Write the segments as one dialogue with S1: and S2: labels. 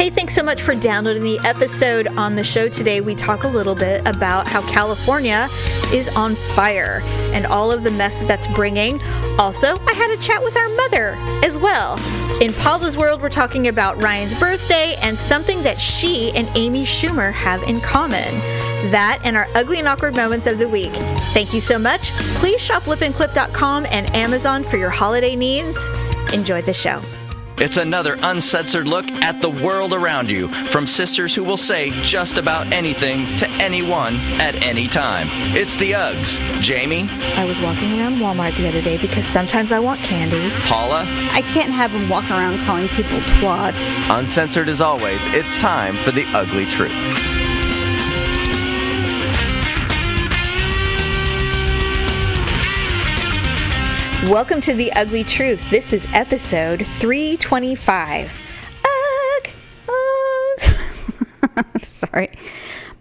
S1: Hey, thanks so much for downloading the episode. On the show today, we talk a little bit about how California is on fire and all of the mess that that's bringing. Also, I had a chat with our mother as well. In Paula's world, we're talking about Ryan's birthday and something that she and Amy Schumer have in common. That and our ugly and awkward moments of the week. Thank you so much. Please shop lipandclip.com and Amazon for your holiday needs. Enjoy the show.
S2: It's another uncensored look at the world around you from sisters who will say just about anything to anyone at any time. It's the Uggs. Jamie,
S1: I was walking around Walmart the other day because sometimes I want candy.
S2: Paula,
S3: I can't have them walk around calling people twats.
S2: uncensored as always, it's time for the ugly truth.
S1: Welcome to The Ugly Truth. This is episode 325. Ugh, ugh.
S3: Sorry.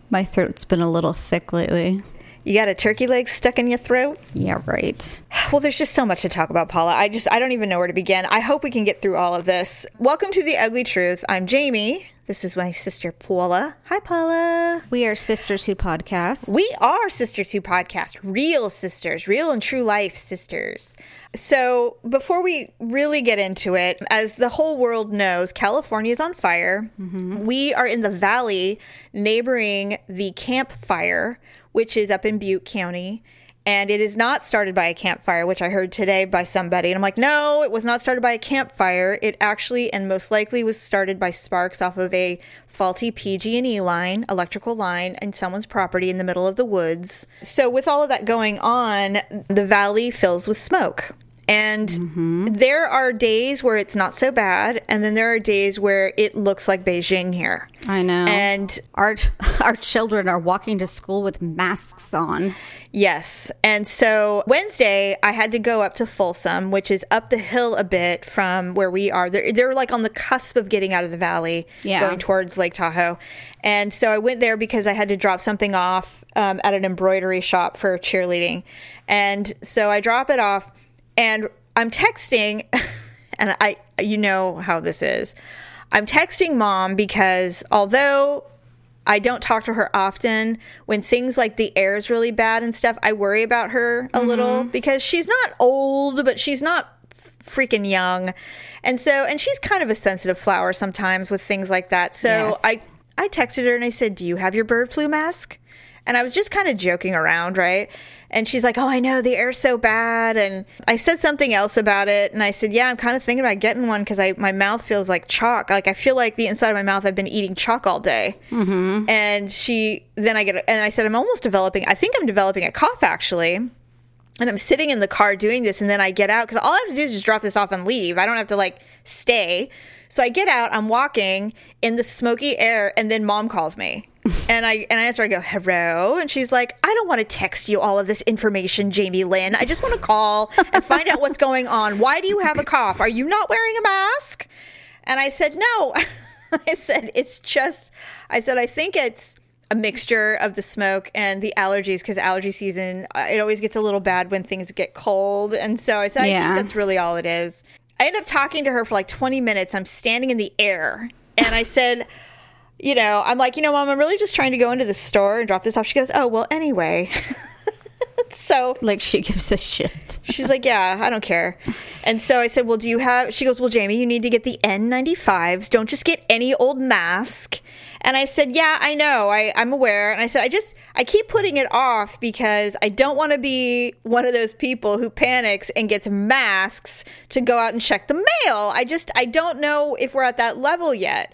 S3: My throat's been a little thick lately.
S1: You got a turkey leg stuck in your throat?
S3: Yeah, right.
S1: Well, there's just so much to talk about, Paula. I just, I don't even know where to begin. I hope we can get through all of this. Welcome to The Ugly Truth. I'm Jamie. This is my sister, Paula. Hi, Paula.
S3: We are Sisters Who Podcast.
S1: We are Sisters Who Podcast, real sisters, real and true life sisters. So, before we really get into it, as the whole world knows, California is on fire. Mm-hmm. We are in the valley neighboring the campfire, which is up in Butte County. And it is not started by a campfire, which I heard today by somebody. And I'm like, no, it was not started by a campfire. It actually and most likely was started by sparks off of a faulty PG&E line, electrical line, in someone's property in the middle of the woods. So with all of that going on, the valley fills with smoke. And there are days where it's not so bad, and then there are days where it looks like Beijing here.
S3: I know.
S1: And
S3: our our children are walking to school with masks on.
S1: Yes. And so Wednesday, I had to go up to Folsom, which is up the hill a bit from where we are. They're, they're like on the cusp of getting out of the valley,
S3: Yeah.
S1: going towards Lake Tahoe. And so I went there because I had to drop something off um, at an embroidery shop for cheerleading. And so I drop it off, and I'm texting, and I, you know how this is. I'm texting mom because although I don't talk to her often. When things like the air is really bad and stuff, I worry about her a mm-hmm. little because she's not old, but she's not freaking young. And so, and she's kind of a sensitive flower sometimes with things like that. So
S3: Yes.
S1: I, I texted her and I said, Do you have your bird flu mask? And I was just kind of joking around, right? And she's like, Oh, I know the air's so bad. And I said something else about it. And I said, Yeah, I'm kind of thinking about getting one because I my mouth feels like chalk. Like I feel like the inside of my mouth, I've been eating chalk all day. Mm-hmm. And she, then I get, and I said, I'm almost developing, I think I'm developing a cough actually. And I'm sitting in the car doing this, and then I get out because all I have to do is just drop this off and leave. I don't have to like stay. So I get out, I'm walking in the smoky air, and then mom calls me. And I and I answer, I go, hello. And she's like, I don't want to text you all of this information, Jamie Lynn. I just want to call and find out what's going on. Why do you have a cough? Are you not wearing a mask? And I said, no. I said, it's just, I said, I think it's a mixture of the smoke and the allergies because allergy season, uh, it always gets a little bad when things get cold. And so I said, I think that's really all it is. I end up talking to her for like 20 minutes. I'm standing in the air and I said, you know, I'm like, you know, mom, I'm really just trying to go into the store and drop this off. She goes, oh, well, anyway. so
S3: Like she gives a shit.
S1: She's like, yeah, I don't care. And so I said, well, do you have? She goes, well, Jamie, you need to get the N95s. Don't just get any old mask. And I said, yeah, I know. I, I'm aware. And I said, I just, I keep putting it off because I don't want to be one of those people who panics and gets masks to go out and check the mail. I just, I don't know if we're at that level yet.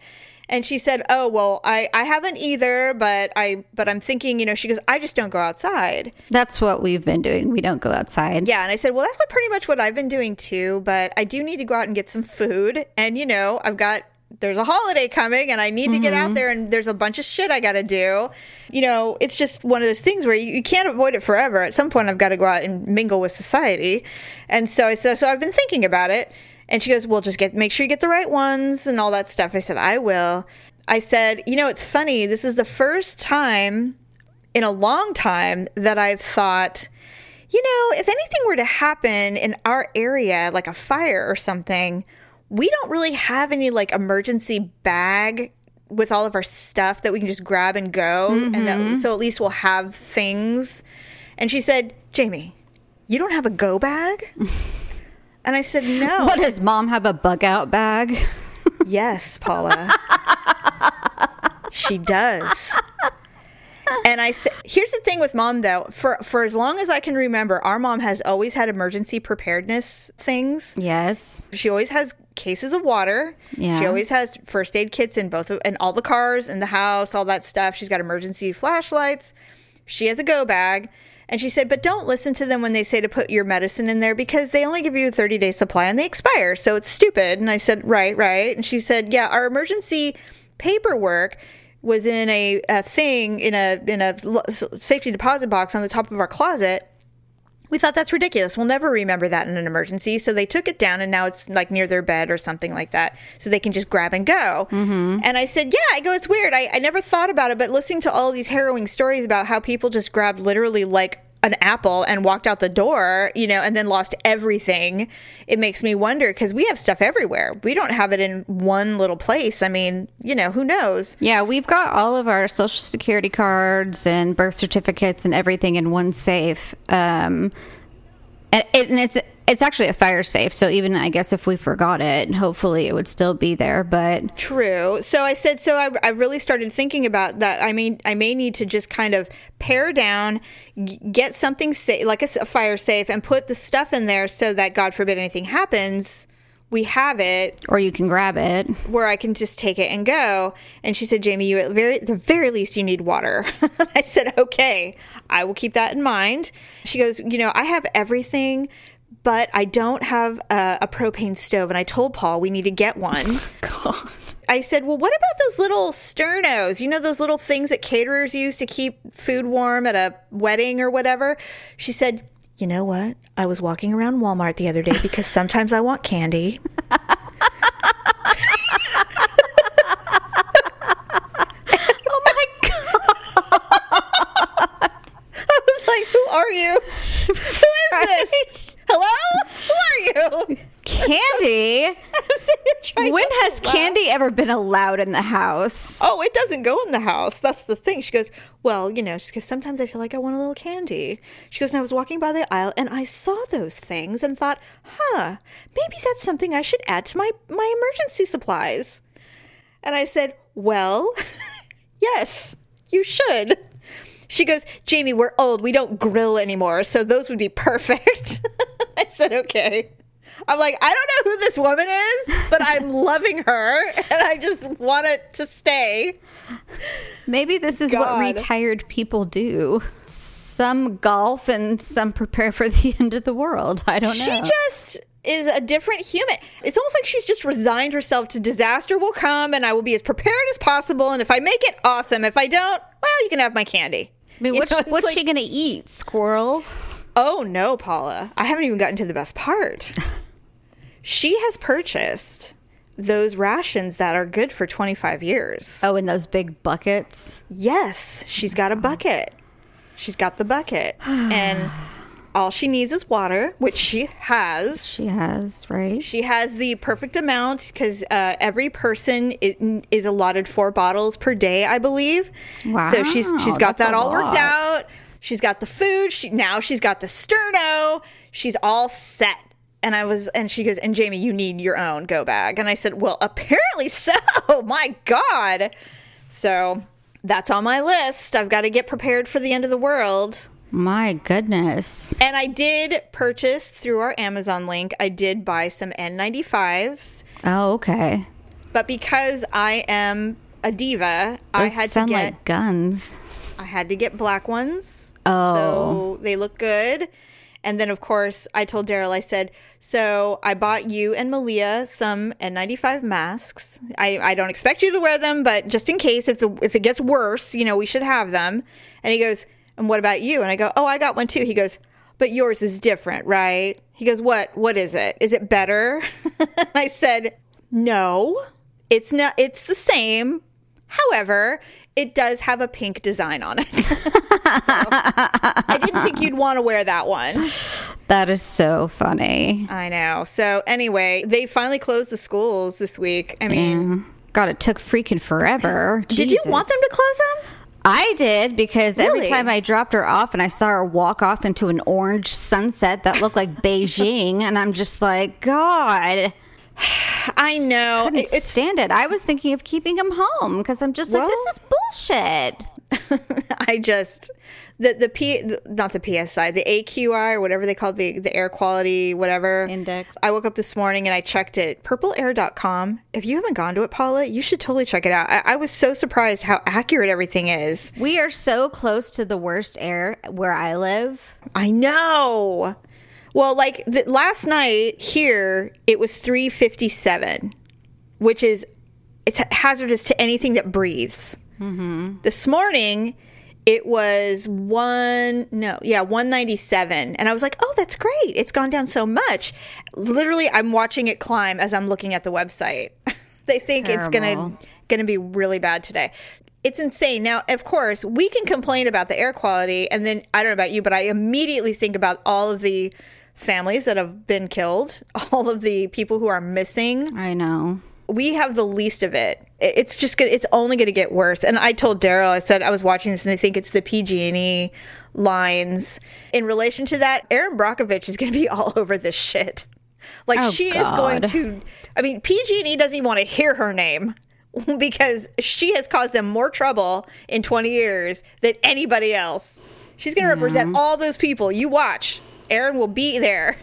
S1: And she said, "Oh well, I, I haven't either, but I but I'm thinking, you know." She goes, "I just don't go outside."
S3: That's what we've been doing. We don't go outside.
S1: Yeah, and I said, well, that's what pretty much what I've been doing too. But I do need to go out and get some food, and you know, I've got there's a holiday coming, and I need to get out mm-hmm. there, and there's a bunch of shit I got to do. You know, it's just one of those things where you, you can't avoid it forever. At some point, I've got to go out and mingle with society, and so I said, so I've been thinking about it. And she goes, well, just get make sure you get the right ones and all that stuff. I said, I will. I said, you know, it's funny. This is the first time in a long time that I've thought, you know, if anything were to happen in our area, like a fire or something, we don't really have any like emergency bag with all of our stuff that we can just grab and go, and that, mm-hmm. so at least we'll have things. And she said, Jamie, you don't have a go bag? And I said, no.
S3: What does mom have a bug out bag?
S1: Yes, Paula. she does. And I said, here's the thing with mom though. For for as long as I can remember, our mom has always had emergency preparedness things.
S3: Yes.
S1: She always has cases of water.
S3: Yeah.
S1: She always has first aid kits in both of, in all the cars in the house, all that stuff. She's got emergency flashlights. She has a go bag. And she said, but don't listen to them when they say to put your medicine in there because they only give you a 30 day supply and they expire. So it's stupid. And I said, right, right. And she said, yeah, our emergency paperwork was in a, a thing in a in a safety deposit box on the top of our closet we thought that's ridiculous. We'll never remember that in an emergency. So they took it down and now it's like near their bed or something like that. So they can just grab and go. Mm-hmm. And I said, Yeah, I go, it's weird. I, I never thought about it, but listening to all these harrowing stories about how people just grabbed literally like an apple and walked out the door, you know, and then lost everything, it makes me wonder because we have stuff everywhere. We don't have it in one little place. I mean, you know, who knows?
S3: Yeah, we've got all of our social security cards and birth certificates and everything in one safe. Um, and, it, and it's it's actually a fire safe, so even I guess if we forgot it, hopefully it would still be there. But
S1: True. So I said, so I, I really started thinking about that. I mean, I may need to just kind of pare down, g- get something safe, like a fire safe, and put the stuff in there so that, God forbid, anything happens, we have it
S3: or you can grab it.
S1: where I can just take it and go. And she said, Jamie, you at very the very least you need water. I said, okay, I will keep that in mind. She goes, you know, I have everything, but I don't have a, a propane stove. And I told Paul we need to get one.
S3: God.
S1: I said, well, what about those little sternos? You know, those little things that caterers use to keep food warm at a wedding or whatever? She said, you know what? I was walking around Walmart the other day because sometimes I want candy.
S3: Oh my god!
S1: I was like, who are you? Who is this? Hello? Who are you?
S3: Candy.
S1: I was sitting there trying
S3: When has candy ever been allowed in the house?
S1: Oh, it doesn't go in the house. That's the thing. She goes, Well, you know, because sometimes I feel like I want a little candy. She goes, And I was walking by the aisle and I saw those things and thought, Huh, maybe that's something I should add to my, my emergency supplies. And I said, Well, yes, you should. She goes, Jamie, we're old. We don't grill anymore. So those would be perfect. I said, Okay. I'm like, I don't know who this woman is, but I'm loving her and I just want it to stay.
S3: Maybe this is
S1: God.
S3: what retired people do. Some golf and some prepare for the end of the world. I don't know.
S1: She just is a different human. It's almost like she's just resigned herself to disaster will come and I will be as prepared as possible. And if I make it, awesome. If I don't, well, you can have my candy.
S3: I mean,
S1: You
S3: what's,
S1: know,
S3: what's
S1: like-
S3: she going to eat? Squirrel?
S1: Oh no, Paula. I haven't even gotten to the best part. she has purchased those rations that are good for 25 years.
S3: Oh, in those big buckets.
S1: Yes, she's got a bucket. She's got the bucket. and all she needs is water, which she has.
S3: She has, right?
S1: She has the perfect amount because uh, every person i- is allotted four bottles per day, I believe. Wow. So she's she's got that all worked out. She's got the food. She now she's got the sterno. She's all set. And I was, and she goes, and Jamie, you need your own go bag. And I said, well, apparently so. Oh my God. So that's on my list. I've got to get prepared for the end of the world.
S3: My goodness.
S1: And I did purchase through our Amazon link, I did buy some N95s,
S3: Oh, okay.
S1: but because I am a diva, I
S3: Those
S1: had to get
S3: like guns.
S1: I had to get black ones.
S3: Oh.
S1: So they look good. And then of course I told Daryl, I said, so I bought you and Malia some N95 masks. I, I don't expect you to wear them, but just in case if the if it gets worse, you know, we should have them. And he goes, And what about you? And I go, Oh, I got one too. He goes, But yours is different, right? He goes, What what is it? Is it better? I said, No. It's not it's the same. However, it does have a pink design on it. So, I didn't think you'd want to wear that one.
S3: That is so funny.
S1: I know. So anyway, they finally closed the schools this week. I mean,
S3: God, it took freaking forever.
S1: Did you want them to close them?
S3: I did because every time I dropped her off and I saw her walk off into an orange sunset that looked like Beijing, and I'm just like, God,
S1: I know.
S3: couldn't
S1: It- It's
S3: stand it. I was thinking of keeping him home because I'm just like, this is bullshit.
S1: I just the the P not the PSI the AQI or whatever they call the the air quality whatever
S3: Index.
S1: I woke up this morning and I checked it purpleair.com. If you haven't gone to it, Paula, you should totally check it out. I, I was so surprised how accurate everything is.
S3: We are so close to the worst air where I live.
S1: I know. Well, like the, last night here, it was 357, which is it's hazardous to anything that breathes. Mm-hmm. This morning, it was one no yeah 197 and i was like oh that's great. It's gone down so much. Literally i'm watching it climb as i'm looking at the website. They think it's gonna
S3: Terrible.
S1: gonna be really bad today. It's insane. Now of course we can complain about the air quality and then i don't know about you but i immediately think about all of the families that have been killed all of the people who are missing
S3: I know.
S1: we have the least of it. It- It's just gonna, it's only going to get worse. And I told Daryl, I said I was watching this, and I think it's the PG&E lines. In relation to that, Erin Brockovich is going to be all over this shit. Like
S3: Oh,
S1: she is going to. I mean, PG&E doesn't even want to hear her name because she has caused them more trouble in 20 years than anybody else. She's going to represent all those people. You watch. Erin will be there.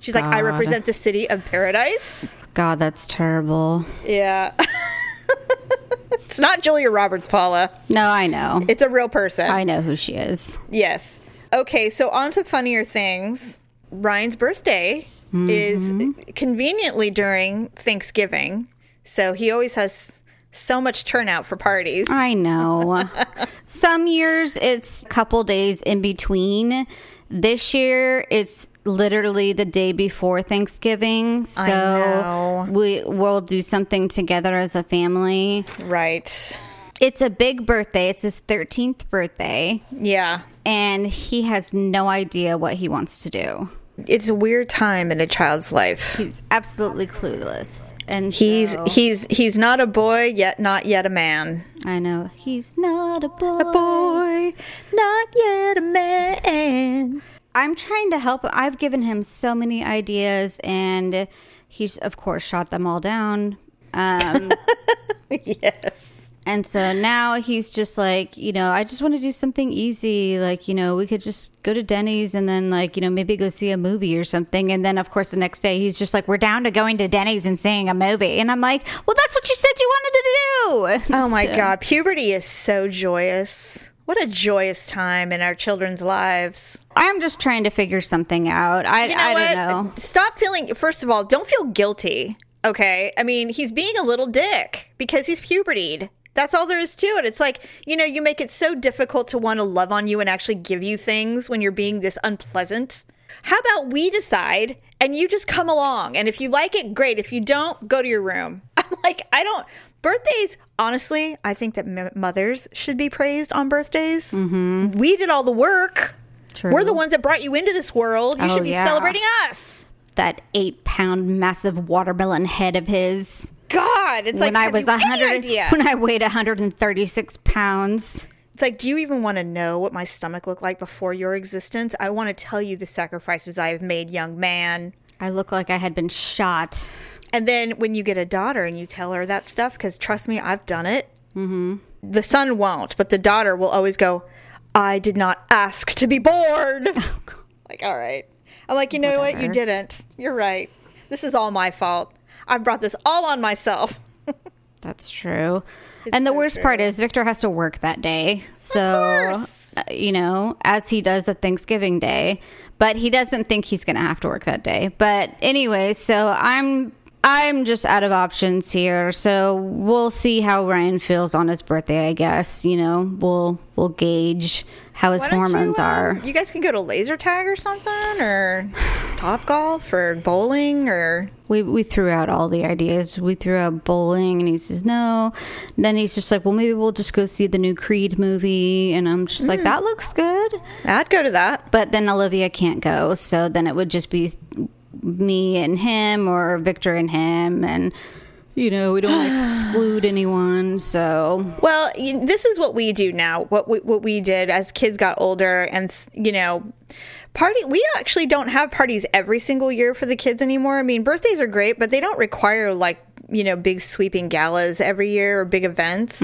S1: She's like, I represent the city of paradise.
S3: God, that's terrible.
S1: Yeah. it's not Julia Roberts, Paula.
S3: No, I know.
S1: It's a real person.
S3: I know who she is.
S1: yes. Okay, so on to funnier things. Ryan's birthday is mm-hmm. conveniently during Thanksgiving. So he always has so much turnout for parties.
S3: I know. Some years it's a couple days in between. This year it's literally the day before Thanksgiving. So we will do something together as a family.
S1: Right.
S3: It's a big birthday. It's his 13th birthday
S1: Yeah.
S3: and he has no idea what he wants to do.
S1: It's a weird time in a child's life.
S3: He's absolutely clueless. And
S1: He's
S3: so-
S1: he's he's not a boy yet not yet a man.
S3: I know he's not a boy.
S1: A boy, not yet a man.
S3: I'm trying to help. I've given him so many ideas, and he's of course shot them all down. Um,
S1: Yes.
S3: And so now he's just like, you know, I just want to do something easy. Like, you know, we could just go to Denny's and then, like, you know, maybe go see a movie or something. And then, of course, the next day he's just like, we're down to going to Denny's and seeing a movie. And I'm like, well, that's what you said you wanted to do.
S1: Oh my
S3: So-
S1: God, puberty is so joyous. What a joyous time in our children's lives.
S3: I'm just trying to figure something out. I,
S1: You know
S3: I don't know.
S1: Stop feeling, first of all, don't feel guilty. Okay. I mean, he's being a little dick because he's pubertied. That's all there is to it. It's like, you know, you make it so difficult to want to love on you and actually give you things when you're being this unpleasant. How about we decide and you just come along? And if you like it, great. If you don't, go to your room. I'm like, I don't. Birthdays, honestly, I think that m- mothers should be praised on birthdays. Mm-hmm. We did all the work.
S3: True.
S1: We're the ones that brought you into this world. You
S3: Oh,
S1: should be
S3: yeah.
S1: celebrating us.
S3: That eight pound massive watermelon head of his.
S1: God, it's like
S3: when I was
S1: you
S3: a
S1: any
S3: hundred, when I weighed 136 pounds.
S1: It's like, do you even want to know what my stomach looked like before your existence? I want to tell you the sacrifices I have made, young man.
S3: I look like I had been shot.
S1: And then when you get a daughter and you tell her that stuff, because trust me, I've done it. Mm-hmm. The son won't, but the daughter will always go, I did not ask to be born. like, all right. I'm like, you know what? You didn't. You're right. This is all my fault. I brought this all on myself.
S3: That's true. and the
S1: so
S3: worst part is Victor has to work that day. So, uh, you know, as he does at Thanksgiving Day, but he doesn't think he's going to have to work that day. But anyway, so I'm I'm just out of options here. So we'll see how Ryan feels on his birthday, I guess. You know, we'll we'll gauge how his hormones
S1: you, um,
S3: are.
S1: You guys can go to laser tag or something, or top golf, or bowling, or
S3: We we threw out all the ideas. We threw out bowling, and he says no. And then he's just like, well, maybe we'll just go see the new Creed movie. And I'm just
S1: Mm.
S3: like, that looks good.
S1: I'd go to that.
S3: But then Olivia can't go, so then it would just be me and him, or Victor and him, and you know, we don't exclude anyone. So,
S1: Well, this is what we do now. What we, what we did as kids got older, and you know, party. We actually don't have parties every single year for the kids anymore. I mean, birthdays are great, but they don't require like you know big sweeping galas every year or big events.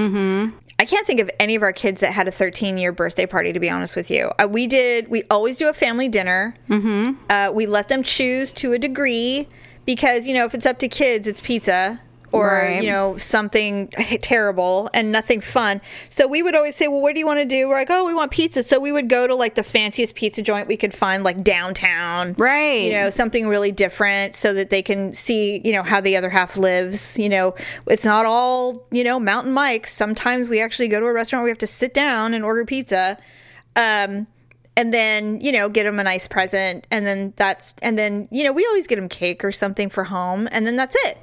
S1: I can't think of any of our kids that had a 13 year birthday party. To be honest with you, uh, we did. We always do a family dinner. Mm-hmm. Uh, we let them choose to a degree because you know if it's up to kids, it's pizza or
S3: Right.
S1: you know something terrible and nothing fun. So we would always say, "Well, what do you want to do?" We're like, "Oh, we want pizza." So we would go to like the fanciest pizza joint we could find, like downtown,
S3: Right.
S1: You know, something really different, so that they can see, you know, how the other half lives. You know, it's not all you know mountain Mike's. Sometimes we actually go to a restaurant. where We have to sit down and order pizza. Um, and then you know get them a nice present and then that's and then you know we always get them cake or something for home and then that's it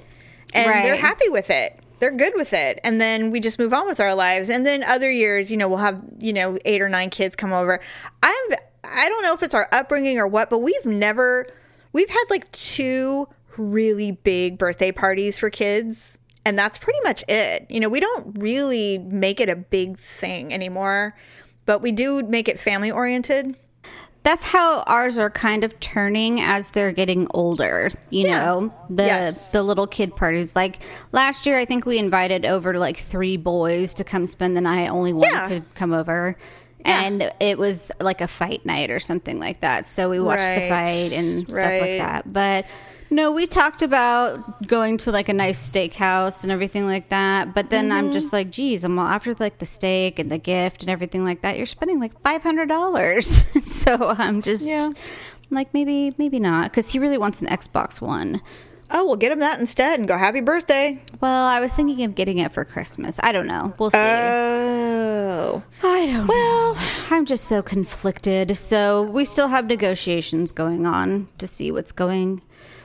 S1: and they're happy with it. They're good with it. And then we just move on with our lives. And then other years you know we'll have you know eight or nine kids come over. I've i don't know if it's our upbringing or what but we've never we've had like two really big birthday parties for kids and that's pretty much it. You know we don't really make it a big thing anymore but we do make it family oriented
S3: that's how ours are kind of turning as they're getting older. You
S1: Yeah.
S3: know, the
S1: Yes.
S3: the little kid parties. Like last year, I think we invited over like three boys to come spend the night. Only one
S1: Yeah.
S3: could come over.
S1: Yeah.
S3: And it was like a fight night or something like that. So we watched the fight and stuff
S1: Right.
S3: like that. But no, we talked about going to like a nice steakhouse and everything like that. But then I'm
S1: Mm-hmm.
S3: just like, geez, I'm all after like the steak and the gift and everything like that. You're spending like five hundred dollars. so I'm just
S1: Yeah.
S3: like, maybe, maybe not, because he really wants an Xbox One.
S1: oh we'll get him that instead and go happy birthday
S3: Well, I was thinking of getting it for Christmas. I don't know. We'll see.
S1: oh
S3: I don't
S1: well
S3: know. I'm just so conflicted. So we still have negotiations going on to see what's going.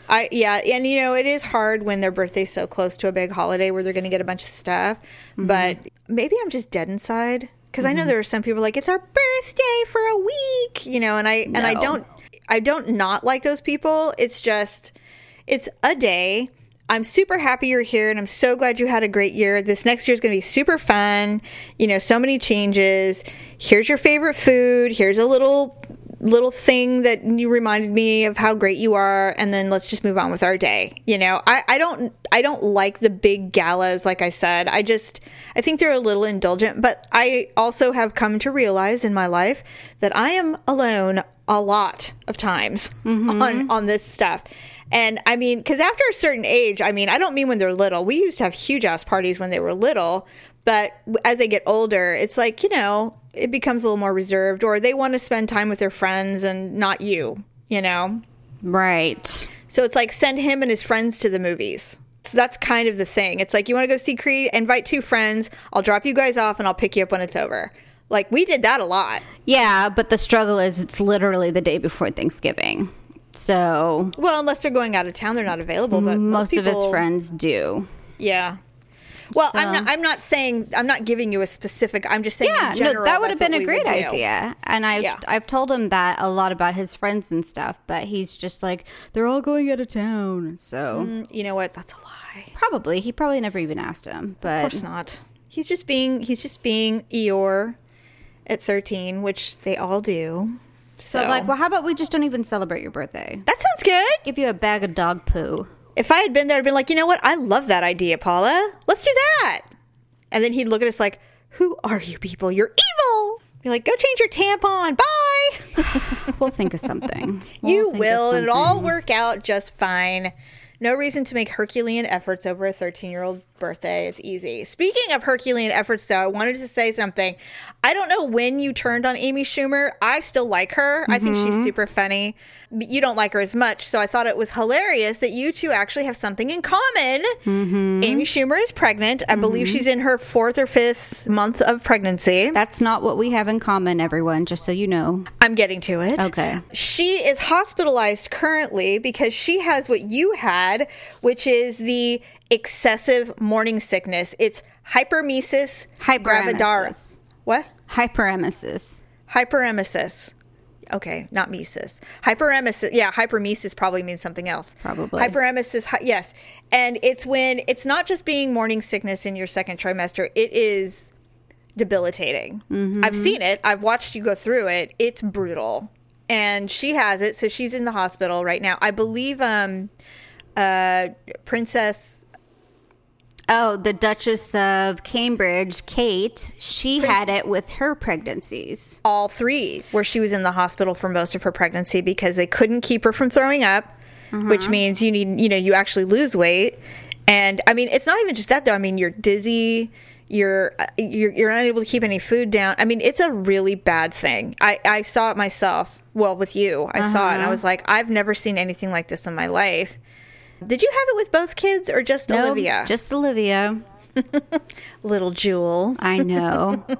S1: I yeah, and you know it is hard when their birthday's so close to a big holiday where they're going to get a bunch of stuff. Mm-hmm. But maybe I'm just dead inside because I know mm-hmm. there are some people like it's our birthday for a week, you know, and I and I don't I don't not like those people. It's just it's a day. I'm super happy you're here and I'm so glad you had a great year. This next year is going to be super fun. You know, so many changes. Here's your favorite food. Here's a little little thing that you reminded me of how great you are and then let's just move on with our day. You know, I I don't I don't like the big galas like I said. I just I think they're a little indulgent, but I also have come to realize in my life that I am alone a lot of times mm-hmm. on on this stuff. And I mean, because after a certain age, I mean, I don't mean when they're little. We used to have huge ass parties when they were little, but as they get older, it's like, you know, it becomes a little more reserved, or they want to spend time with their friends and not you, you know?
S3: Right.
S1: So it's like send him and his friends to the movies. So that's kind of the thing. It's like, you want to go see Creed? Invite two friends. I'll drop you guys off and I'll pick you up when it's over. Like, we did that a lot.
S3: Yeah, but the struggle is it's literally the day before Thanksgiving. So
S1: Well, unless they're going out of town, they're not available. But
S3: most, of his friends do.
S1: Yeah. Well, I'm not. I'm not saying. I'm not giving you a specific. I'm just saying.
S3: Yeah,
S1: in general,
S3: no, that would have been a great idea. And I've
S1: Yeah.
S3: I've told him that a lot about his friends and stuff, but he's just like they're all going out of town. So
S1: Mm, You know what? That's a lie.
S3: probably he probably never even asked him. But of
S1: course not. He's just being. He's just being Eeyore at 13, which they all do. So,
S3: so like, well, how about we just don't even celebrate your birthday?
S1: that sounds good.
S3: Give you a bag of dog poo.
S1: If I had been there, I'd been like, you know what? I love that idea, Paula. Let's do that. And then he'd look at us like, "Who are you people? You're evil." Be like, "Go change your tampon. Bye."
S3: We'll think of something. We'll
S1: You
S3: think of
S1: will. It'll all work out just fine. No reason to make Herculean efforts over a 13 year old birthday. It's easy. Speaking of Herculean efforts, though, I wanted to say something. I don't know when you turned on Amy Schumer. I still like her. I think
S3: Mm-hmm.
S1: she's super funny. But you don't like her as much. So I thought it was hilarious that you two actually have something in common.
S3: Mm-hmm.
S1: Amy Schumer is pregnant. I believe she's in her fourth or fifth month of pregnancy.
S3: That's not what we have in common, everyone. Just so you know.
S1: I'm getting to it.
S3: Okay.
S1: She is hospitalized currently because she has what you had, which is the excessive morning sickness. It's hypermesis.
S3: Hyperemesis.
S1: What?
S3: Hyperemesis.
S1: Hyperemesis. okay, not mesis. Hyperemesis, yeah, hyperemesis probably means something else.
S3: Probably.
S1: Hyperemesis, hy- yes. And it's when it's not just being morning sickness in your second trimester, it is debilitating. I've seen it, I've watched you go through it. It's brutal. And she has it, so she's in the hospital right now. I believe um uh Princess
S3: Oh, the Duchess of Cambridge, Kate, she had it with her pregnancies.
S1: all three where she was in the hospital for most of her pregnancy because they couldn't keep her from throwing up which means you need you know you actually lose weight. And i mean it's not even just that though. I mean you're dizzy you're uh, you're, you're unable to keep any food down. I mean it's a really bad thing. I i saw it myself well with you. I saw it and i was like i've never seen anything like this in my life did you have it with both kids or just
S3: No,
S1: olivia
S3: Just Olivia.
S1: little jewel
S3: I know.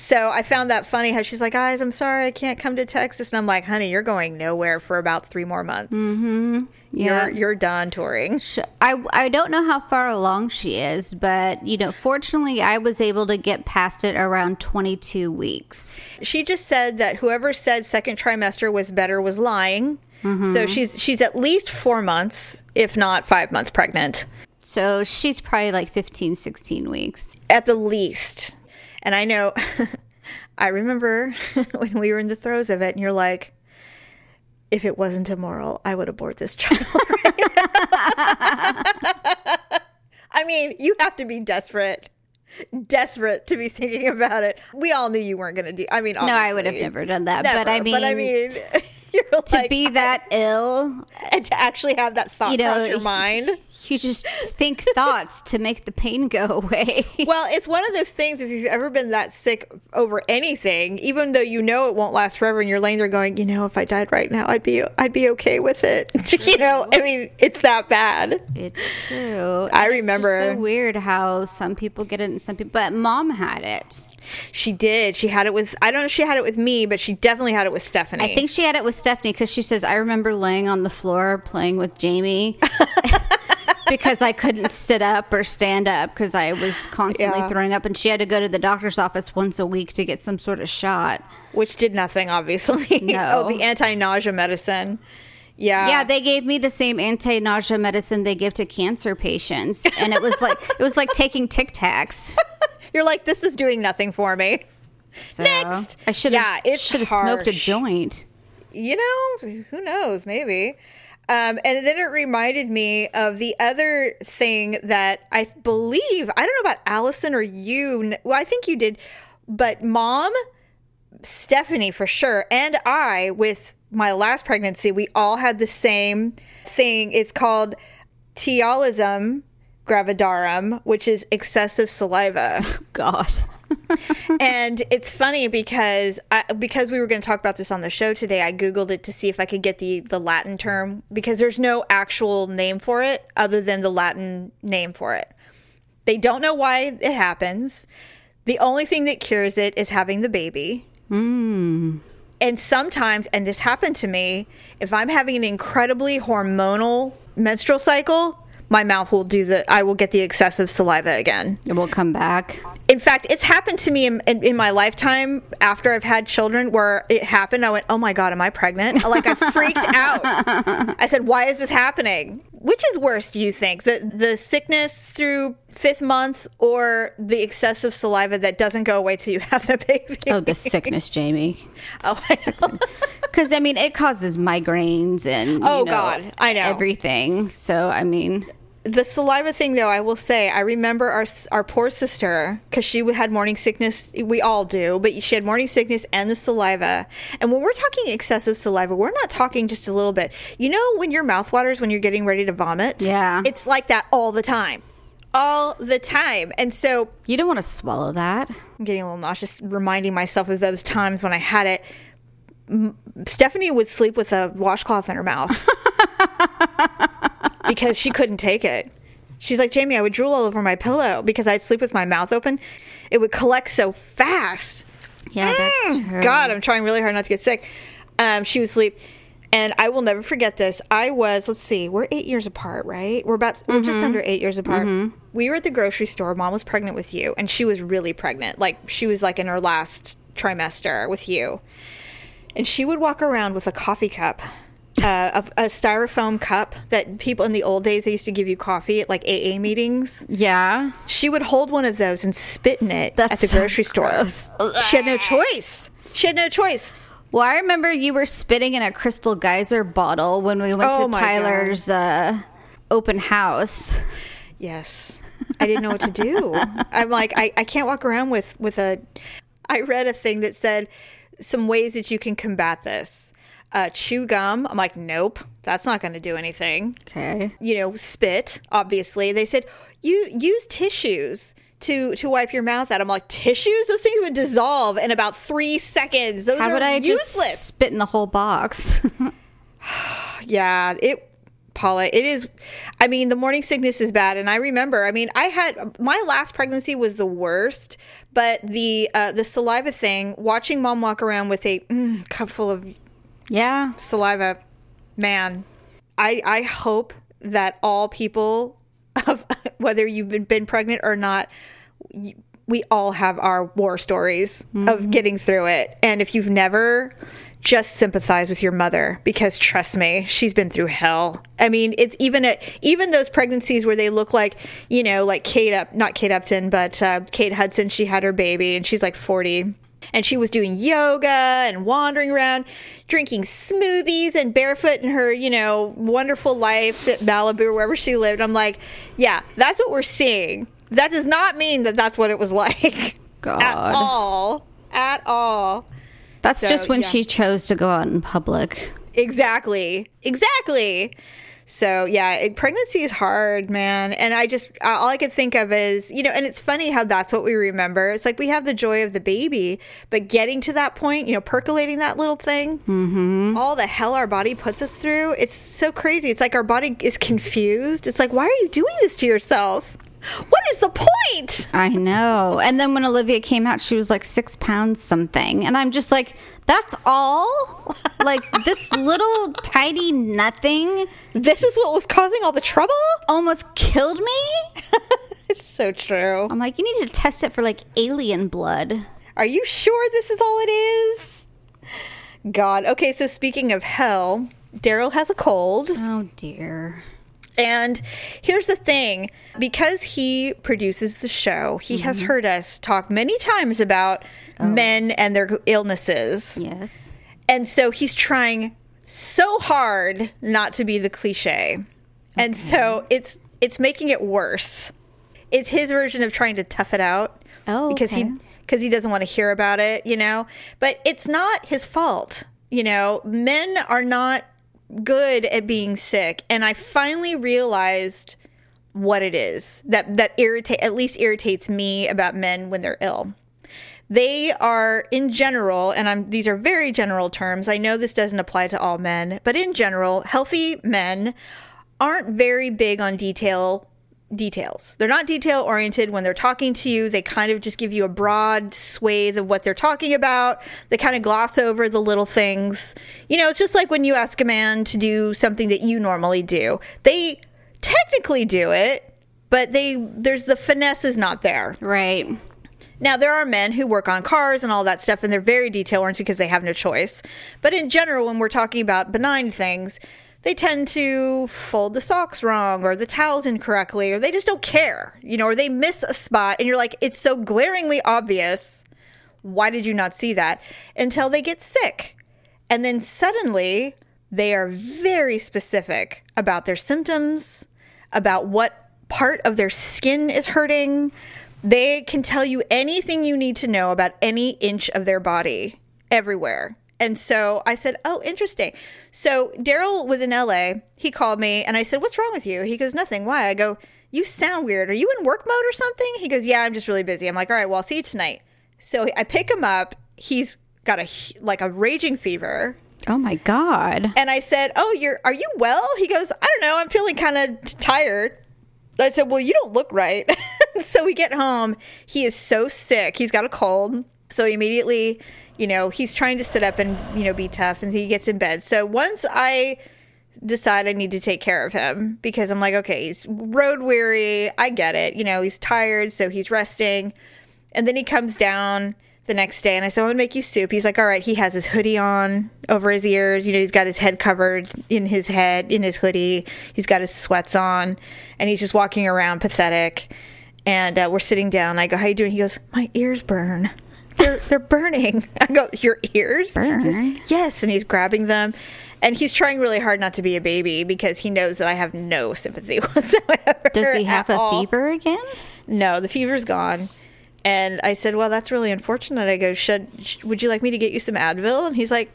S1: So I found that funny how she's like, guys, I'm sorry I can't come to Texas. And I'm like, honey, you're going nowhere for about three more months. Mm-hmm.
S3: Yeah.
S1: You're, you're done touring.
S3: I, I don't know how far along she is, but you know, fortunately, I was able to get past it around 22 weeks.
S1: She just said that whoever said second trimester was better was lying. So she's she's at least four months, if not five months pregnant,
S3: So she's probably like 15, 16 weeks.
S1: at the least. And I know, I remember when we were in the throes of it, and you're like, if it wasn't immoral, I would abort this child. I mean, you have to be desperate, desperate to be thinking about it. We all knew you weren't going to do. I mean,
S3: No, I would have never done that.
S1: Never,
S3: but I mean,
S1: but I mean, you're
S3: to
S1: like,
S3: be that ill,
S1: and to actually have that thought
S3: you know,
S1: cross your mind.
S3: You just think thoughts to make the pain go away.
S1: Well, it's one of those things. If you've ever been that sick over anything, even though you know it won't last forever, and you're laying there going, you know, if I died right now, I'd be, I'd be okay with it. you know, I mean, it's that bad.
S3: It's true.
S1: I
S3: And
S1: remember-
S3: so weird how some people get it and some people. But mom had it.
S1: She did. She had it with. I don't know if she had it with me, but she definitely had it with Stephanie.
S3: I think she had it with Stephanie because she says I remember laying on the floor playing with Jamie. because I couldn't sit up or stand up because I was constantly
S1: Yeah.
S3: throwing up, and she had to go to the doctor's office once a week to get some sort of shot.
S1: which did nothing, obviously.
S3: No.
S1: oh, the anti-nausea medicine. Yeah.
S3: Yeah, they gave me the same anti-nausea medicine they give to cancer patients, and it was like it was like taking Tic Tacs.
S1: You're like, this is doing nothing for me.
S3: So
S1: Next.
S3: I should have
S1: it's
S3: should have smoked a joint.
S1: you know, who knows? Maybe. Um, and then it reminded me of the other thing that I believe, I don't know about Allison or you. Well, I think you did, but mom, Stephanie for sure, and I with my last pregnancy, we all had the same thing. It's called ptyalism gravidarum, which is excessive saliva
S3: God.
S1: And it's funny because I, because we were going to talk about this on the show today. I googled it to see if I could get the the Latin term because there's no actual name for it other than the Latin name for it. They don't know why it happens. The only thing that cures it is having the baby. Hmm. And sometimes, and this happened to me, if I'm having an incredibly hormonal menstrual cycle, my mouth will do the, I will get the excessive saliva again
S3: It will come back.
S1: in fact, it's happened to me in, in, in my lifetime after I've had children where it happened. I went, oh my God, am I pregnant? Like I freaked out. I said, why is this happening? Which is worse, do you think? The, the sickness through fifth month or the excessive saliva that doesn't go away till you have the baby?
S3: Oh, the sickness, Jamie.
S1: Oh, I know.
S3: Because I mean, it causes migraines and
S1: Oh,
S3: you know,
S1: God, I know.
S3: everything. So I mean,
S1: the saliva thing though i will say i remember our our poor sister because she had morning sickness we all do but she had morning sickness and the saliva. And when we're talking excessive saliva we're not talking just a little bit. You know when your mouth waters when you're getting ready to vomit?
S3: Yeah.
S1: it's like that all the time. All the time. And so
S3: you don't want to swallow that.
S1: i'm getting a little nauseous reminding myself of those times when i had it. M- stephanie would sleep with a washcloth in her mouth because she couldn't take it. She's like jamie i would drool all over my pillow because i'd sleep with my mouth open. It would collect so fast.
S3: Yeah, that's mm, true.
S1: god i'm trying really hard not to get sick. Um, she would sleep. And i will never forget this. I was let's see we're eight years apart right? We're about we're just mm-hmm. under eight years apart. Mm-hmm. We were at the grocery store. Mom was pregnant with you and she was really pregnant. Like she was like in her last trimester with you. And she would walk around with a coffee cup. Uh, a, a styrofoam cup that people in the old days they used to give you coffee at like AA meetings.
S3: Yeah.
S1: She would hold one of those and spit in it
S3: That's
S1: at the
S3: so
S1: grocery store.
S3: gross.
S1: She had no choice. She had no choice.
S3: Well, I remember you were spitting in a crystal geyser bottle when we went
S1: Oh
S3: to Tyler's uh, open house.
S1: Yes. I didn't know what to do. I'm like, I, I can't walk around with, with a. I read a thing that said some ways that you can combat this. Uh, chew gum. I'm like, nope, that's not going to do anything.
S3: Okay.
S1: You know, spit. Obviously, they said you use tissues to to wipe your mouth out. I'm like, tissues? Those things would dissolve in about three seconds. Those
S3: How
S1: are
S3: would I
S1: useless.
S3: just spit in the whole box?
S1: Yeah, it Paula, it is I mean, the morning sickness is bad and I remember, I mean, I had my last pregnancy was the worst, but the uh the saliva thing, watching mom walk around with a mm, cup full of
S3: yeah.
S1: saliva, man, I I hope that all people of whether you've been, been pregnant or not we all have our war stories of getting through it. And if you've never, just sympathize with your mother because trust me, she's been through hell. I mean, it's even a, even those pregnancies where they look like, you know, like Kate up, not Kate Upton, but uh, Kate Hudson. She had her baby and she's like forty. And she was doing yoga and wandering around, drinking smoothies and barefoot in her, you know, wonderful life at Malibu or wherever she lived. I'm like, yeah, that's what we're seeing. That does not mean that that's what it was like
S3: God.
S1: at all. At all.
S3: That's
S1: So,
S3: just when
S1: yeah.
S3: she chose to go out in public.
S1: Exactly. Exactly. So yeah, it, pregnancy is hard, man. And I just all I could think of is you know, and it's funny how that's what we remember. It's like we have the joy of the baby, but getting to that point, you know, percolating that little thing, mm-hmm. all the hell our body puts us through. It's so crazy. It's like our body is confused. It's like, why are you doing this to yourself? What is the point?
S3: I know. And then when Olivia came out, she was like six pounds something. And I'm just like, that's all? like this little tiny nothing
S1: This is what was causing all the trouble.
S3: almost killed me?
S1: It's so true.
S3: I'm like, you need to test it for like alien blood.
S1: Are you sure this is all it is? God. Okay, so speaking of hell, Daryl has a cold.
S3: Oh dear.
S1: And here's the thing because he produces the show, he has mm-hmm. heard us talk many times about oh. men and their illnesses.
S3: Yes.
S1: And so he's trying so hard not to be the cliche. And so it's it's making it worse. It's his version of trying to tough it out.
S3: Oh,
S1: because
S3: okay.
S1: he because he doesn't want to hear about it, you know. But it's not his fault, you know. Men are not good at being sick, and I finally realized what it is that that irritate at least irritates me about men when they're ill. They are in general and i'm these are very general terms i know this doesn't apply to all men but in general healthy men aren't very big on detail details. They're not detail oriented when they're talking to you they kind of just give you a broad swathe of what they're talking about. They kind of gloss over the little things. You know it's just like when you ask a man to do something that you normally do. They technically do it but they there's the finesse is not there.
S3: Right.
S1: now, there are men who work on cars and all that stuff, and they're very detail oriented because they have no choice. But in general, when we're talking about benign things, they tend to fold the socks wrong or the towels incorrectly, or they just don't care, you know, or they miss a spot, and you're like, it's so glaringly obvious. Why did you not see that? Until they get sick. And then suddenly, they are very specific about their symptoms, about what part of their skin is hurting. They can tell you anything you need to know about any inch of their body everywhere. And so I said, Oh, interesting. So Daryl was in LA. He called me and I said, What's wrong with you? He goes, Nothing. Why? I go, You sound weird. Are you in work mode or something? He goes, Yeah, I'm just really busy. I'm like, All right, well, I'll see you tonight. So I pick him up. He's got a like a raging fever.
S3: Oh my god.
S1: And I said, "Oh, you're are you well?" He goes, "I don't know. I'm feeling kind of tired." I said, "Well, you don't look right." so we get home. He is so sick. He's got a cold. So immediately, you know, he's trying to sit up and, you know, be tough and he gets in bed. So once I decide I need to take care of him because I'm like, okay, he's road weary. I get it. You know, he's tired, so he's resting. And then he comes down. the next day and I said, I'm gonna make you soup. He's like, All right, he has his hoodie on over his ears, you know, he's got his head covered in his head, in his hoodie, he's got his sweats on, and he's just walking around pathetic. And uh, we're sitting down. I go, How are you doing? He goes, My ears burn. They're they're burning. I go, Your ears? He goes, yes, and he's grabbing them. And he's trying really hard not to be a baby because he knows that I have no sympathy whatsoever.
S3: Does he have a
S1: all.
S3: fever again?
S1: No, the fever's gone. And I said, "Well, that's really unfortunate." I go, "Should sh- would you like me to get you some Advil?" And he's like,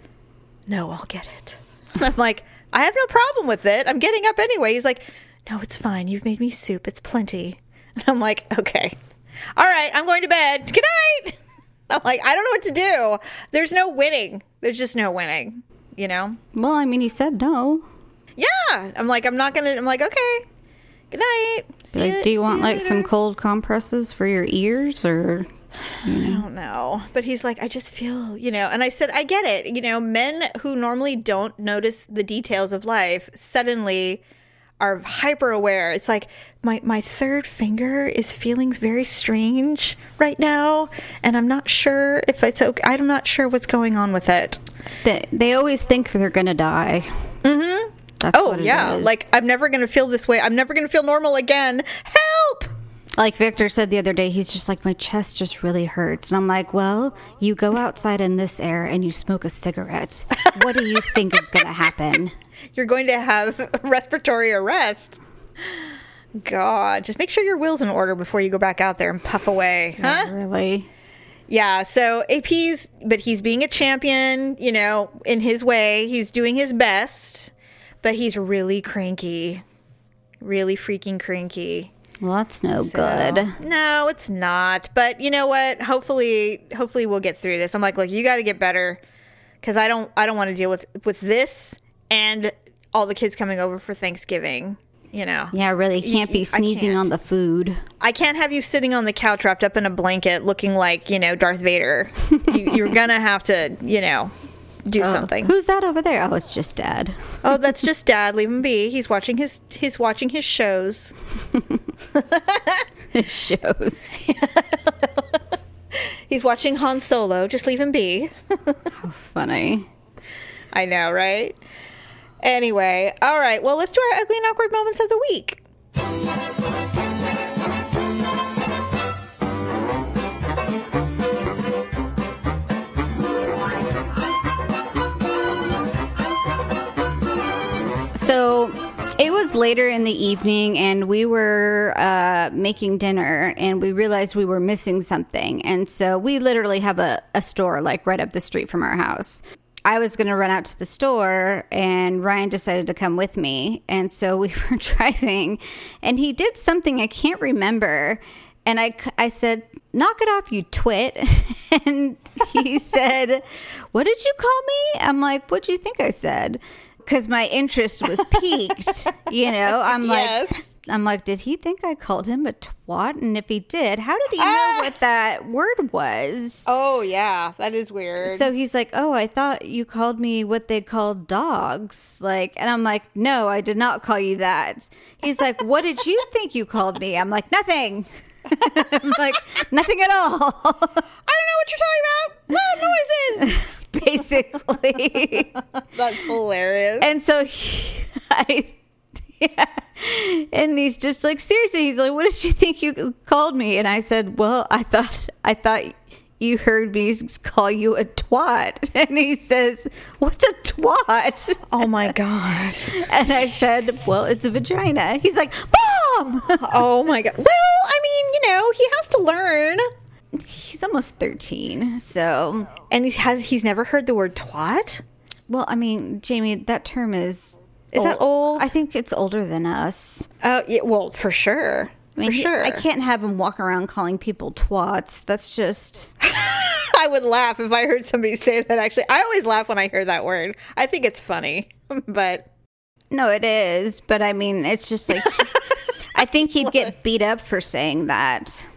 S1: "No, I'll get it." And I'm like, "I have no problem with it. I'm getting up anyway." He's like, "No, it's fine. You've made me soup. It's plenty." And I'm like, "Okay, all right. I'm going to bed. Good night." I'm like, "I don't know what to do. There's no winning. There's just no winning." You know?
S3: Well, I mean, he said no.
S1: Yeah. I'm like, I'm not gonna. I'm like, okay. Good night. See
S3: Like, do you want
S1: ya
S3: like some cold compresses for your ears or?
S1: I don't know. But he's like, I just feel, you know, and I said, I get it. You know, men who normally don't notice the details of life suddenly are hyper aware. It's like my my third finger is feeling very strange right now, and I'm not sure if it's okay. I'm not sure what's going on with it.
S3: They, they always think they're gonna die. Mm-hmm. That's
S1: Oh
S3: what
S1: yeah,
S3: is.
S1: like I'm never gonna feel this way. I'm never gonna feel normal again. Help!
S3: Like Victor said the other day, he's just like, my chest just really hurts. And I'm like, well, you go outside in this air and you smoke a cigarette. What do you think is going to happen?
S1: You're going to have respiratory arrest. God, just make sure your will's in order before you go back out there and puff away, huh?
S3: Really?
S1: Yeah, so AP's, but he's being a champion, you know, in his way. He's doing his best, but he's really cranky. Really freaking cranky.
S3: Well, that's no
S1: So-
S3: good.
S1: No, it's not. But you know what? Hopefully, hopefully we'll get through this. I'm like, look, you got to get better because I don't, I don't want to deal with with this and all the kids coming over for Thanksgiving. You know,
S3: Yeah, really. Can't
S1: Y-
S3: be sneezing
S1: can't.
S3: on the food.
S1: I can't have you sitting on the couch wrapped up in a blanket, looking like you know Darth Vader. you, you're gonna have to, you know, do oh. something.
S3: Who's that over there? Oh, it's just dad.
S1: Oh, that's just Dad. Leave him be. He's watching his he's watching his shows.
S3: It shows.
S1: He's watching Han Solo. Just leave him be.
S3: How Funny.
S1: I know, right? Anyway, all right. Well, let's do our ugly and awkward moments of the week.
S3: So it was later in the evening, and we were uh, making dinner, and we realized we were missing something. And so we literally have a, a store like right up the street from our house. I was going to run out to the store, and Ryan decided to come with me. And so we were driving, and he did something I can't remember. And I, I said, knock it off, you twit. and he said, what did you call me? I'm like, what'd you think I said? Because my interest was piqued, you know. I'm
S1: Yes.
S3: like, I'm like, did he think I called him a twat? And if he did, how did he know
S1: Ah!
S3: what that word was?
S1: Oh yeah, that is weird.
S3: So he's like, "Oh, I thought you called me what they call dogs." Like, and I'm like, "No, I did not call you that." He's like, "What did you think you called me?" I'm like, "Nothing." I'm like, "Nothing at all."
S1: I don't know what you're talking about. Loud noises.
S3: Basically.
S1: That's hilarious.
S3: and so he, I yeah. And he's just like, seriously, he's like, what did you think you called me? And I said, well, I thought, I thought you heard me call you a twat. And he says, what's a twat?
S1: oh my god.
S3: And I said, well, it's a vagina. He's like, mom.
S1: Oh my god. Well, I mean, you know, he has to learn.
S3: He's almost 13. So,
S1: And he has he's never heard the word twat.
S3: well, I mean, Jamie, that term is.
S1: Is that old?
S3: I think it's older than us.
S1: Oh, yeah, well, for sure.
S3: I mean,
S1: for
S3: he-
S1: sure.
S3: I can't have him walk around calling people twats. That's just.
S1: I would laugh if I heard somebody say that actually. I always laugh when I hear that word. I think it's funny. But
S3: No, it is, but I mean, it's just like I think he'd get beat up for saying that.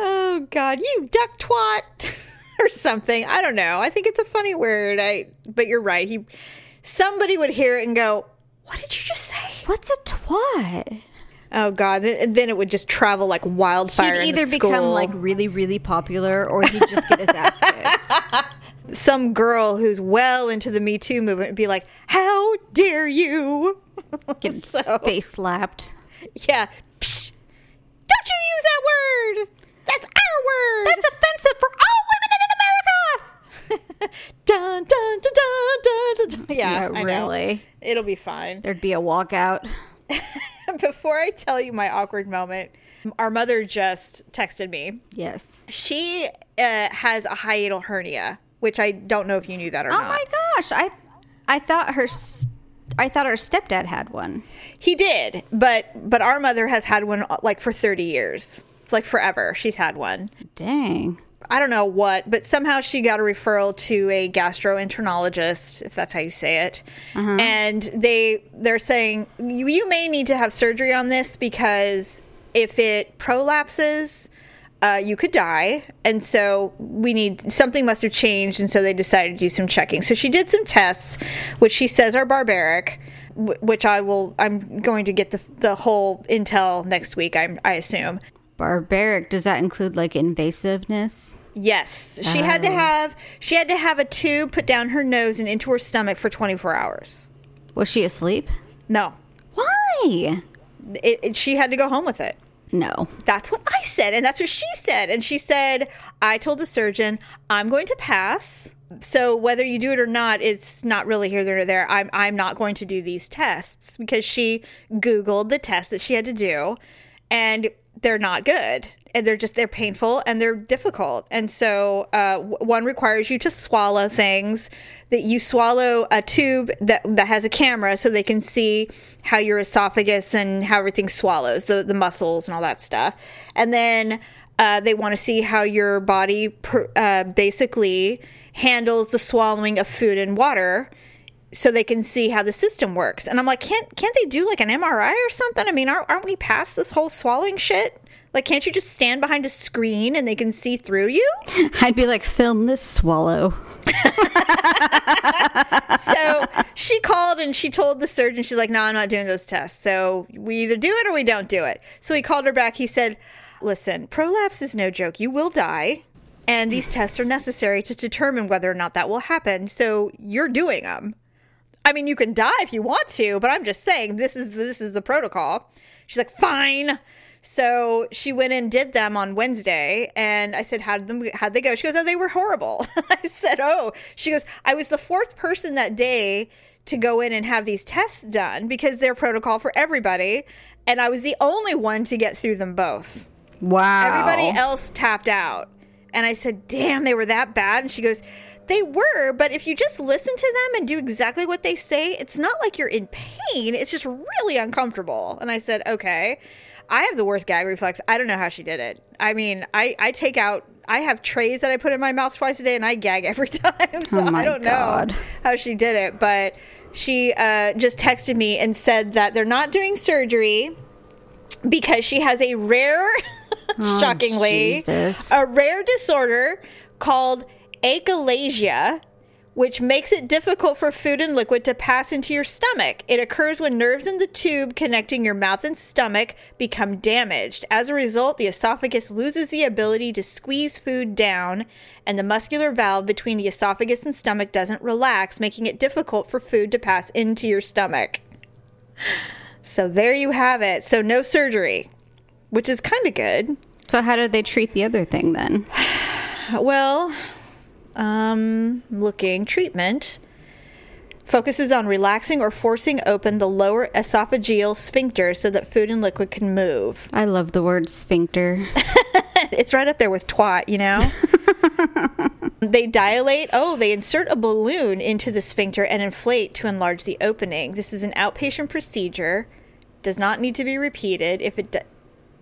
S1: oh god, you duck twat or something. I don't know. I think it's a funny word. I but you're right. He somebody would hear it and go, "What did you just say?"
S3: What's a twat?
S1: Oh God! Then then it would just travel like wildfire.
S3: He'd either become like really, really popular, or he'd just get his ass kicked.
S1: some girl who's well into the Me Too movement would be like, "How dare you?"
S3: Get
S1: So-
S3: face slapped.
S1: Yeah. Psh, don't you use that word. That's our word.
S3: That's offensive for all women in America.
S1: Dun dun dun. Yeah,
S3: Yeah, really.
S1: It'll be fine.
S3: There'd be a walkout.
S1: Before I tell you my awkward moment, our mother just texted me.
S3: Yes.
S1: She uh, has a hiatal hernia, which I don't know if you knew that or
S3: Oh
S1: not.
S3: Oh my gosh! I, I thought her, i thought her stepdad had one.
S1: He did, but but our mother has had one like for 30 years. It's like forever. She's had one.
S3: Dang.
S1: I don't know what, but somehow she got a referral to a gastroenterologist, if that's how you say it. And they they're saying you, you may need to have surgery on this because if it prolapses, uh, you could die. And so we need something must have changed, and so they decided to do some checking. So she did some tests, which she says are barbaric. Which I will. I'm going to get the the whole intel next week. I'm. I assume.
S3: Barbaric. Does that include like invasiveness?
S1: Yes, she had to oh. have she had to have a tube put down her nose and into her stomach for 24 hours.
S3: Was she asleep?
S1: No,
S3: Why?
S1: it, it- she had to go home with it.
S3: No.
S1: That's what I said, and that's what she said. And she said, "I told the surgeon I'm going to pass. So whether you do it or not, it's not really here nor there. I'm I'm not going to do these tests because she Googled the tests that she had to do, and they're not good, and they're just they're painful and they're difficult. And so uh, one requires you to swallow things that you swallow a tube that that has a camera so they can see how your esophagus and how everything swallows the the muscles and all that stuff, and then uh, they want to see how your body uh, basically handles the swallowing of food and water so they can see how the system works. And I'm like, can't can't they do like an MRI or something? I mean, aren't, aren't we past this whole swallowing shit? Like, can't you just stand behind a screen and they can see through you?
S3: I'd be like, film this swallow.
S1: So she called and she told the surgeon, she's like, no, I'm not doing those tests. So we either do it or we don't do it. So he called her back. He said, listen, prolapse is no joke. You will die. And these tests are necessary to determine whether or not that will happen. So you're doing them. I mean, you can die if you want to, but I'm just saying this is this is the protocol. She's like, fine. So she went and did them on Wednesday, and I said, "How did them? How'd they go?" She goes, "Oh, they were horrible." I said, "Oh." She goes, "I was the fourth person that day to go in and have these tests done because they're protocol for everybody, and I was the only one to get through them both."
S3: Wow.
S1: Everybody else tapped out. And I said, damn, they were that bad. And she goes, they were, but if you just listen to them and do exactly what they say, it's not like you're in pain. It's just really uncomfortable. And I said, okay. I have the worst gag reflex. I don't know how she did it. I mean, I, I take out, I have trays that I put in my mouth twice a day and I gag every time. So
S3: Oh
S1: I don't
S3: God.
S1: know how she did it. But she uh, just texted me and said that they're not doing surgery because she has a rare, shockingly,
S3: Jesus.
S1: a rare disorder called achalasia, which makes it difficult for food and liquid to pass into your stomach. It occurs when nerves in the tube connecting your mouth and stomach become damaged. As a result, the esophagus loses the ability to squeeze food down, and the muscular valve between the esophagus and stomach doesn't relax, making it difficult for food to pass into your stomach. So there you have it. So no surgery, which is kind of good.
S3: So how did they treat the other thing then?
S1: Well, um, looking treatment focuses on relaxing or forcing open the lower esophageal sphincter so that food and liquid can move.
S3: I love the word sphincter.
S1: It's right up there with twat, you know? they dilate. Oh, they insert a balloon into the sphincter and inflate to enlarge the opening. This is an outpatient procedure. Does not need to be repeated if it do-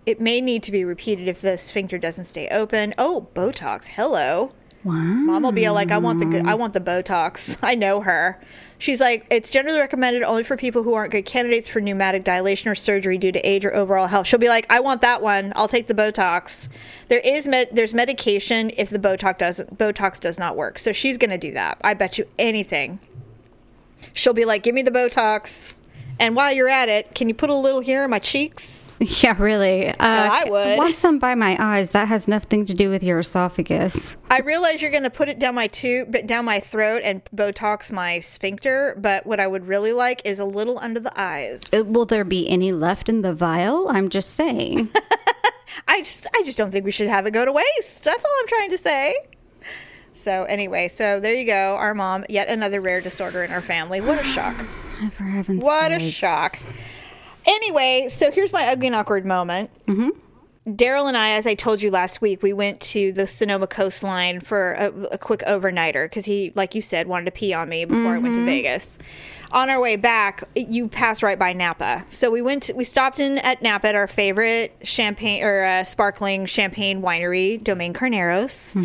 S1: it may need to be repeated if the sphincter doesn't stay open. Oh, Botox. Hello.
S3: Wow.
S1: Mom will be like, I want the good, I want the Botox. I know her. She's like, it's generally recommended only for people who aren't good candidates for pneumatic dilation or surgery due to age or overall health. She'll be like, I want that one. I'll take the Botox. There is med- there's medication if the Botox doesn't Botox does not work. So she's gonna do that. I bet you anything. She'll be like, give me the Botox, And while you're at it, can you put a little here in my cheeks?
S3: Yeah, really. Uh,
S1: I would.
S3: Want some by my eyes? That has nothing to do with your esophagus.
S1: I realize you're going to put it down my tube, down my throat and Botox my sphincter. But what I would really like is a little under the eyes.
S3: Uh, Will there be any left in the vial? I'm just saying.
S1: I just, I just don't think we should have it go to waste. That's all I'm trying to say. So anyway, so there you go. Our mom, yet another rare disorder in our family. What a shock!
S3: For heaven's
S1: What a shock. Anyway, so here's my ugly and awkward moment. Mm-hmm. Daryl and I, as I told you last week, we went to the Sonoma coastline for a, a quick overnighter because he, like you said, wanted to pee on me before I went to Vegas. On our way back, you passed right by Napa, so we went. we stopped in at Napa at our favorite champagne or uh, sparkling champagne winery, Domaine Carneros,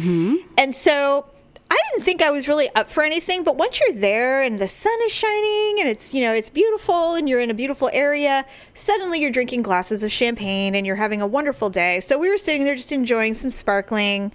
S1: and so I didn't think I was really up for anything, but once you're there and the sun is shining and it's, you know, it's beautiful and you're in a beautiful area, suddenly you're drinking glasses of champagne and you're having a wonderful day. So we were sitting there just enjoying some sparkling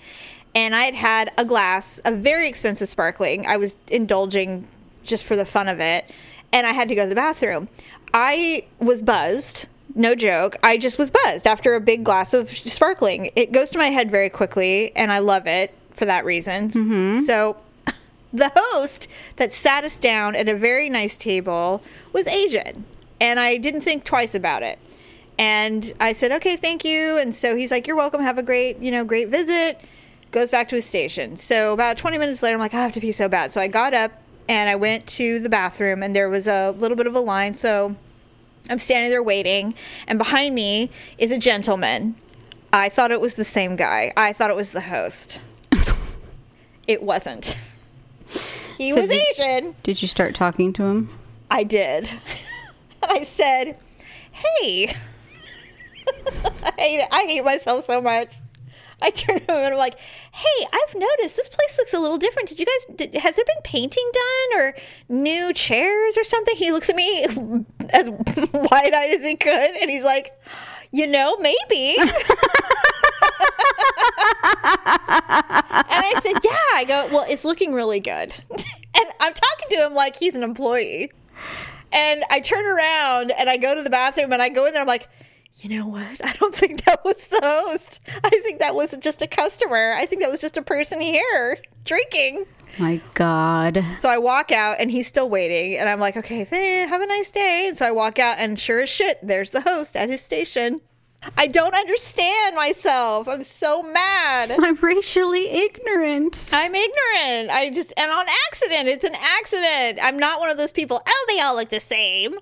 S1: and I had had a glass, a very expensive sparkling. I was indulging just for the fun of it and I had to go to the bathroom. I was buzzed. No joke. I just was buzzed after a big glass of sparkling. It goes to my head very quickly, and I love it for that reason. Mm-hmm. So, the host that sat us down at a very nice table was Asian, and I didn't think twice about it. And I said, "Okay, thank you." And so he's like, "You're welcome. Have a great, you know, great visit." Goes back to his station. So about 20 minutes later, I'm like, "I have to pee so bad." So I got up and I went to the bathroom, and there was a little bit of a line. So I'm standing there waiting, and behind me is a gentleman. I thought it was the same guy. I thought it was the host. It wasn't. He
S3: So
S1: was
S3: did-
S1: Asian.
S3: Did you start talking to him?
S1: I did. I said, "Hey." I hate it. I hate myself so much. I turned to him and I'm like, "Hey, I've noticed this place looks a little different. Did you guys? Did, has there been painting done or new chairs or something?" He looks at me as wide-eyed as he could, and he's like, "You know, maybe." And I said, Yeah. I go, Well, it's looking really good. And I'm talking to him like he's an employee. And I turn around and I go to the bathroom and I go in there. I'm like, You know what? I don't think that was the host. I think that was just a customer. I think that was just a person here drinking.
S3: My God.
S1: So I walk out and he's still waiting. And I'm like, Okay, have a nice day. And so I walk out and sure as shit, there's the host at his station. I don't understand myself. I'm so mad.
S3: I'm racially ignorant.
S1: I'm ignorant. I just and on accident. It's an accident. I'm not one of those people. Oh, they all look the same.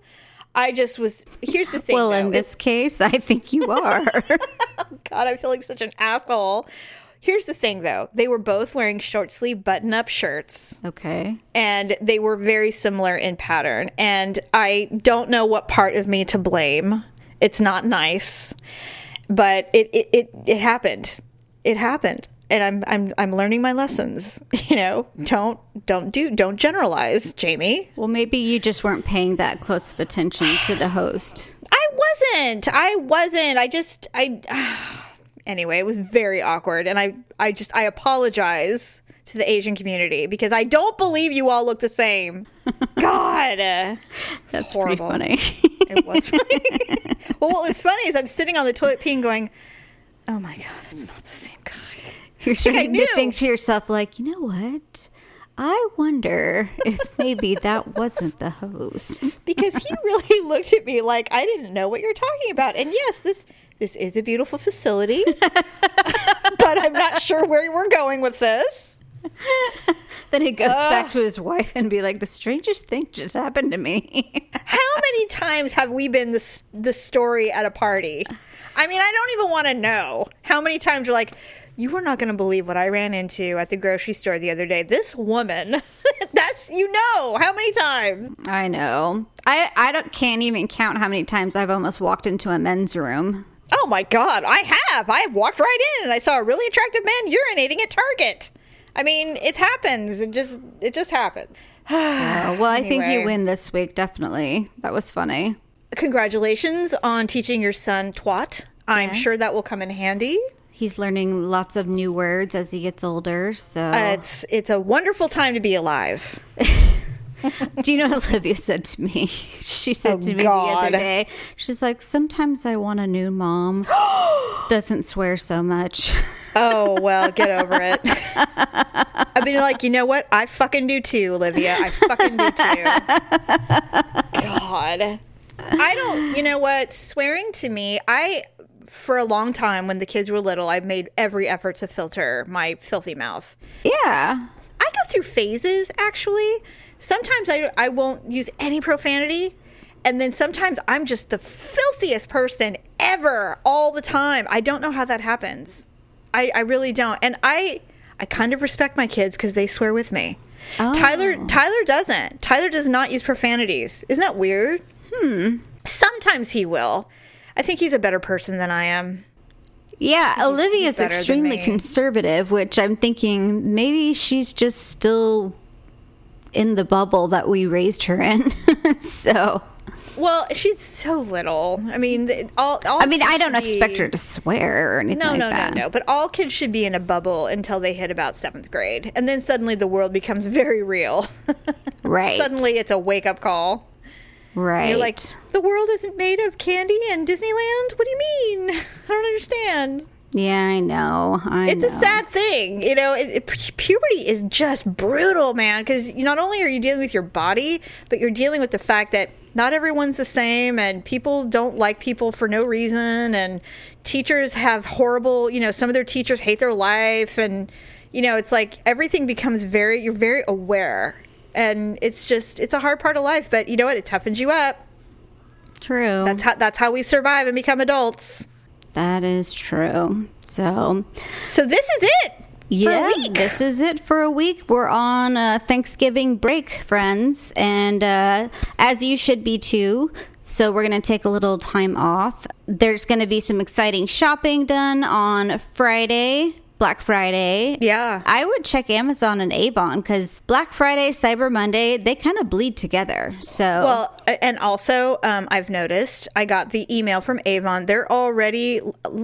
S1: I just was. Here's the thing.
S3: Well,
S1: though.
S3: in this case, I think you are.
S1: God, I feel like such an asshole. Here's the thing, though. They were both wearing short sleeve button up shirts,
S3: okay.
S1: and they were very similar in pattern. And I don't know what part of me to blame. It's not nice, but it it it, it happened. It happened. And I'm I'm I'm learning my lessons. You know, don't don't do don't generalize, Jamie.
S3: Well, maybe you just weren't paying that close of attention to the host.
S1: I wasn't. I wasn't. I just I anyway, it was very awkward and I I just I apologize to the Asian community because I don't believe you all look the same. God. uh,
S3: That's
S1: horrible.
S3: pretty funny.
S1: It was funny. well, what was funny is I'm sitting on the toilet peeing going, "Oh my god, that's not the same guy."
S3: You're starting to think to yourself, like, you know what? I wonder if maybe that wasn't the host.
S1: because he really looked at me like I didn't know what you're talking about. And yes, this this is a beautiful facility, but I'm not sure where we're going with this.
S3: Then he goes ah. back to his wife and be like, the strangest thing just happened to me.
S1: How many times have we been the the story at a party? I mean, I don't even want to know how many times you're like, you are not going to believe what I ran into at the grocery store the other day. This woman, that's you know how many times.
S3: I know. I, I don't can't even count how many times I've almost walked into a men's room.
S1: Oh my God, I have. I have walked right in and I saw a really attractive man urinating at Target. I mean, it happens. It just it just happens.
S3: Uh, well, I think you win this week, definitely. That was funny.
S1: Congratulations on teaching your son twat. I'm
S3: Yes.
S1: sure that will come in handy.
S3: He's learning lots of new words as he gets older. So
S1: Uh, it's it's a wonderful time to be alive.
S3: Do you know what Olivia said to me? She said
S1: Oh,
S3: to me the other day, she's like, Sometimes I want a new mom. Doesn't swear so much.
S1: Oh, well, get over it. I mean, like, you know what? I fucking do too, Olivia. I fucking do too. God. I don't, you know what? Swearing to me, I, for a long time when the kids were little, I made every effort to filter my filthy mouth.
S3: Yeah.
S1: I go through phases, actually. Sometimes I, I won't use any profanity. And then sometimes I'm just the filthiest person ever all the time. I don't know how that happens. I, I really don't. And I I kind of respect my kids because they swear with me. Tyler Tyler doesn't. Tyler does not use profanities. Isn't that weird? Hmm. Sometimes he will. I think he's a better person than I am.
S3: Yeah, Olivia's extremely conservative, which I'm thinking maybe she's just still in the bubble that we raised her in. so,
S1: Well, she's so little. I mean, all, all
S3: I mean, I don't
S1: be-
S3: expect her to swear or anything
S1: No,
S3: like
S1: no,
S3: that.
S1: no, no. But all kids should be in a bubble until they hit about seventh grade, and then suddenly the world becomes very real.
S3: Right.
S1: suddenly, it's a wake up call.
S3: right.
S1: You're like, the world isn't made of candy and Disneyland. What do you mean? I don't understand.
S3: yeah, I know. I
S1: It's a sad thing, you know. It, it- pu- puberty is just brutal, man. Because not only are you dealing with your body, but you're dealing with the fact that not everyone's the same, and people don't like people for no reason, and teachers have horrible, you know, some of their teachers hate their life, and you know, it's like everything becomes very, you're very aware, and it's just, it's a hard part of life. But you know what? It toughens you up.
S3: True.
S1: That's how that's how we survive and become adults.
S3: that is true. So,
S1: So this is it.
S3: Yeah,
S1: for a week.
S3: this is it for a week. We're on uh, Thanksgiving break, friends, and uh, as you should be too. So we're going to take a little time off. There's going to be some exciting shopping done on Friday, Black Friday.
S1: Yeah.
S3: I would check Amazon and Avon because Black Friday, Cyber Monday, they kind of bleed together. So
S1: Well, and also, um, I've noticed I got the email from Avon. They're already,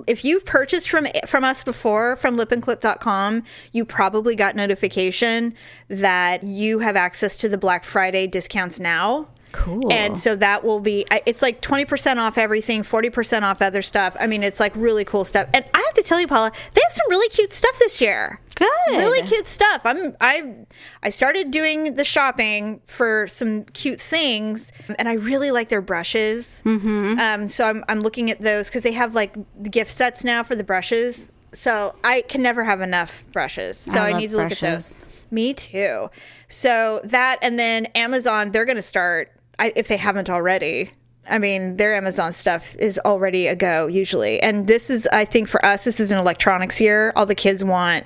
S1: if you've purchased from from us before from lipandclip.com, you probably got notification that you have access to the Black Friday discounts now.
S3: Cool.
S1: And so that will be, it's like 20% off everything, 40% off other stuff. I mean, it's like really cool stuff. And I have to tell you, Paula, they have some really cute stuff this year.
S3: Good.
S1: Really cute stuff. I'm I I started doing the shopping for some cute things, and I really like their brushes. Mm-hmm. Um, so I'm I'm looking at those because they have like gift sets now for the brushes. So I can never have enough brushes. So
S3: I
S1: I, need to look at those. Me too. So that and then Amazon, they're going to start I, if they haven't already. I mean, their Amazon stuff is already a go usually. And this is, I think, for us, this is an electronics year. All the kids want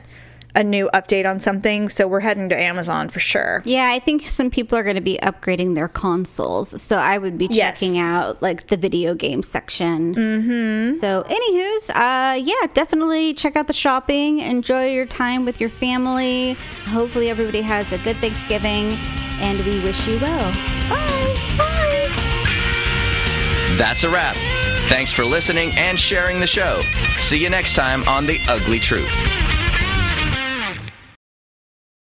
S1: a new update on something, so we're heading to Amazon for sure.
S3: Yeah, I think some people are going to be upgrading their consoles, so I would be
S1: Yes.
S3: checking out like the video game section. Mm-hmm. So, anywho's, uh, yeah, definitely check out the shopping. Enjoy your time with your family. Hopefully, everybody has a good Thanksgiving, and we wish you well. Bye.
S2: That's a wrap. Thanks for listening and sharing the show. See you next time on The Ugly Truth.